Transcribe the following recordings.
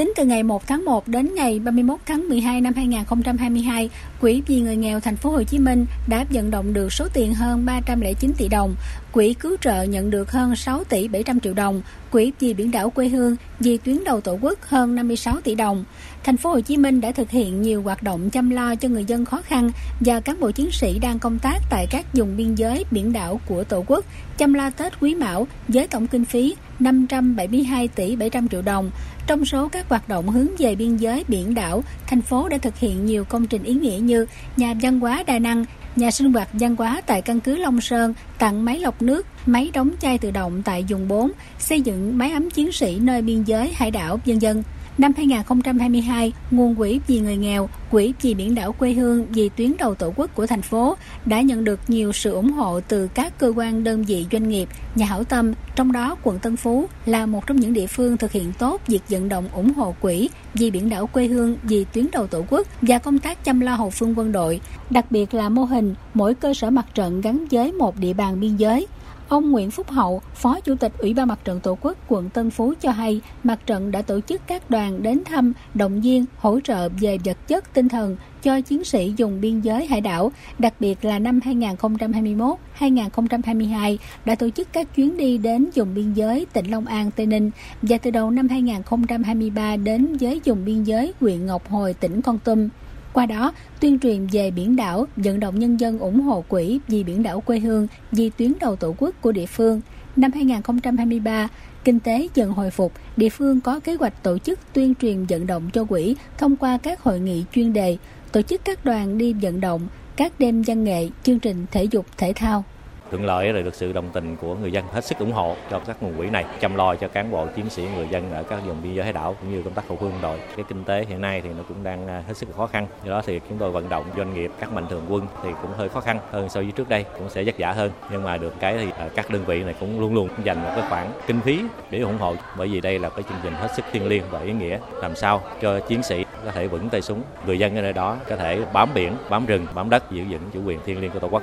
Tính từ ngày 1 tháng 1 đến ngày 31 tháng 12 năm 2022, Quỹ vì người nghèo thành phố Hồ Chí Minh đã vận động được số tiền hơn 309 tỷ đồng, Quỹ cứu trợ nhận được hơn 6 tỷ 700 triệu đồng, Quỹ vì biển đảo quê hương vì tuyến đầu tổ quốc hơn 56 tỷ đồng. Thành phố Hồ Chí Minh đã thực hiện nhiều hoạt động chăm lo cho người dân khó khăn và cán bộ chiến sĩ đang công tác tại các vùng biên giới biển đảo của Tổ quốc chăm lo Tết Quý Mão với tổng kinh phí 572 tỷ 700 triệu đồng. Trong số các hoạt động hướng về biên giới biển đảo, thành phố đã thực hiện nhiều công trình ý nghĩa như nhà văn hóa đa năng, nhà sinh hoạt văn hóa tại căn cứ Long Sơn, tặng máy lọc nước, máy đóng chai tự động tại vùng 4, xây dựng máy ấm chiến sĩ nơi biên giới hải đảo, vân dân. Năm 2022, nguồn quỹ vì người nghèo, quỹ vì biển đảo quê hương vì tuyến đầu tổ quốc của thành phố đã nhận được nhiều sự ủng hộ từ các cơ quan đơn vị doanh nghiệp, nhà hảo tâm, trong đó quận Tân Phú là một trong những địa phương thực hiện tốt việc vận động ủng hộ quỹ vì biển đảo quê hương vì tuyến đầu tổ quốc và công tác chăm lo hậu phương quân đội, đặc biệt là mô hình mỗi cơ sở mặt trận gắn với một địa bàn biên giới. Ông Nguyễn Phúc Hậu, Phó Chủ tịch Ủy ban Mặt trận Tổ quốc quận Tân Phú cho hay, mặt trận đã tổ chức các đoàn đến thăm, động viên, hỗ trợ về vật chất tinh thần cho chiến sĩ dùng biên giới hải đảo, đặc biệt là năm 2021-2022 đã tổ chức các chuyến đi đến vùng biên giới tỉnh Long An, Tây Ninh và từ đầu năm 2023 đến với vùng biên giới huyện Ngọc Hồi, tỉnh Con Tum. Qua đó, tuyên truyền về biển đảo, vận động nhân dân ủng hộ quỹ vì biển đảo quê hương, vì tuyến đầu tổ quốc của địa phương. Năm 2023, kinh tế dần hồi phục, địa phương có kế hoạch tổ chức tuyên truyền vận động cho quỹ thông qua các hội nghị chuyên đề, tổ chức các đoàn đi vận động, các đêm văn nghệ, chương trình thể dục thể thao thuận lợi là được sự đồng tình của người dân hết sức ủng hộ cho các nguồn quỹ này, chăm lo cho cán bộ chiến sĩ, người dân ở các vùng biên giới hải đảo cũng như công tác hậu phương đội. Cái kinh tế hiện nay thì nó cũng đang à, hết sức khó khăn. Do đó thì chúng tôi vận động doanh nghiệp, các mạnh thường quân thì cũng hơi khó khăn hơn so với trước đây, cũng sẽ vất vả hơn. Nhưng mà được cái thì à, các đơn vị này cũng luôn luôn dành một cái khoản kinh phí để ủng hộ. Bởi vì đây là cái chương trình hết sức thiêng liêng và ý nghĩa. Làm sao cho chiến sĩ có thể vững tay súng, người dân ở nơi đó có thể bám biển, bám rừng, bám đất, giữ vững chủ quyền thiêng liêng của tổ quốc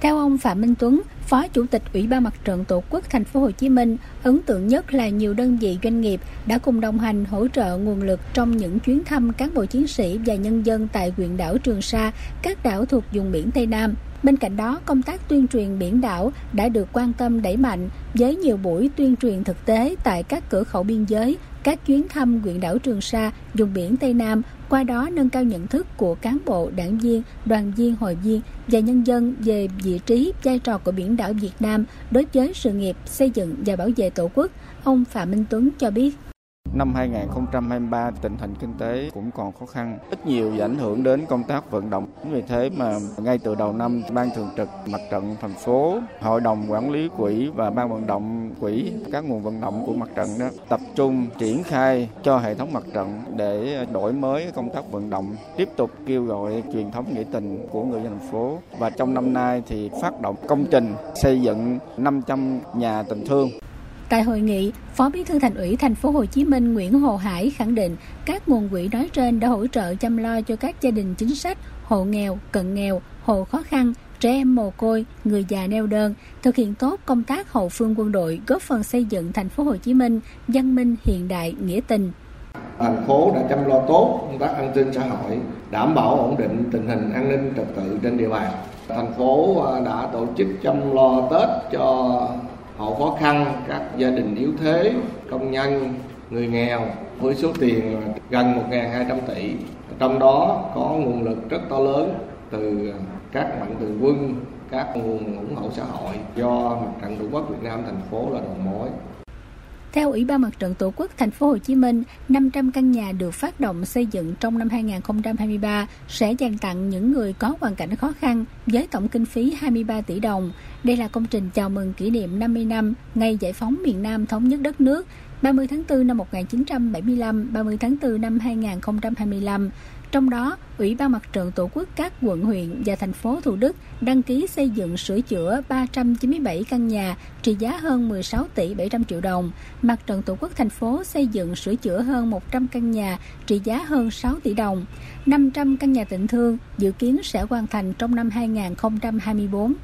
theo ông Phạm Minh Tuấn, Phó Chủ tịch Ủy ban Mặt trận Tổ quốc Thành phố Hồ Chí Minh, ấn tượng nhất là nhiều đơn vị doanh nghiệp đã cùng đồng hành hỗ trợ nguồn lực trong những chuyến thăm cán bộ chiến sĩ và nhân dân tại huyện đảo Trường Sa, các đảo thuộc vùng biển Tây Nam. Bên cạnh đó, công tác tuyên truyền biển đảo đã được quan tâm đẩy mạnh với nhiều buổi tuyên truyền thực tế tại các cửa khẩu biên giới, các chuyến thăm huyện đảo Trường Sa, vùng biển Tây Nam, qua đó nâng cao nhận thức của cán bộ, đảng viên, đoàn viên, hội viên và nhân dân về vị trí, vai trò của biển đảo Việt Nam đối với sự nghiệp xây dựng và bảo vệ Tổ quốc, ông Phạm Minh Tuấn cho biết. Năm 2023 tình hình kinh tế cũng còn khó khăn, ít nhiều và ảnh hưởng đến công tác vận động. Vì thế mà ngay từ đầu năm, Ban Thường trực Mặt trận thành phố, Hội đồng Quản lý quỹ và Ban vận động quỹ, các nguồn vận động của mặt trận đó tập trung triển khai cho hệ thống mặt trận để đổi mới công tác vận động, tiếp tục kêu gọi truyền thống nghĩa tình của người dân thành phố. Và trong năm nay thì phát động công trình xây dựng 500 nhà tình thương Tại hội nghị, Phó Bí thư Thành ủy Thành phố Hồ Chí Minh Nguyễn Hồ Hải khẳng định các nguồn quỹ nói trên đã hỗ trợ chăm lo cho các gia đình chính sách, hộ nghèo, cận nghèo, hộ khó khăn, trẻ em mồ côi, người già neo đơn, thực hiện tốt công tác hậu phương quân đội, góp phần xây dựng thành phố Hồ Chí Minh văn minh hiện đại, nghĩa tình. Thành phố đã chăm lo tốt công tác an sinh xã hội, đảm bảo ổn định tình hình an ninh trật tự trên địa bàn. Thành phố à, đã tổ chức chăm lo Tết cho hộ khó khăn, các gia đình yếu thế, công nhân, người nghèo, với số tiền gần 1.200 tỷ. Trong đó có nguồn lực rất to lớn từ các mạnh thường quân, các nguồn ủng hộ xã hội do mặt trận tổ quốc Việt Nam thành phố là đầu mối theo Ủy ban Mặt trận Tổ quốc Thành phố Hồ Chí Minh, 500 căn nhà được phát động xây dựng trong năm 2023 sẽ dành tặng những người có hoàn cảnh khó khăn với tổng kinh phí 23 tỷ đồng. Đây là công trình chào mừng kỷ niệm 50 năm ngày giải phóng miền Nam thống nhất đất nước 30 tháng 4 năm 1975, 30 tháng 4 năm 2025. Trong đó, Ủy ban Mặt trận Tổ quốc các quận huyện và thành phố Thủ Đức đăng ký xây dựng sửa chữa 397 căn nhà trị giá hơn 16 tỷ 700 triệu đồng. Mặt trận Tổ quốc thành phố xây dựng sửa chữa hơn 100 căn nhà trị giá hơn 6 tỷ đồng. 500 căn nhà tịnh thương dự kiến sẽ hoàn thành trong năm 2024.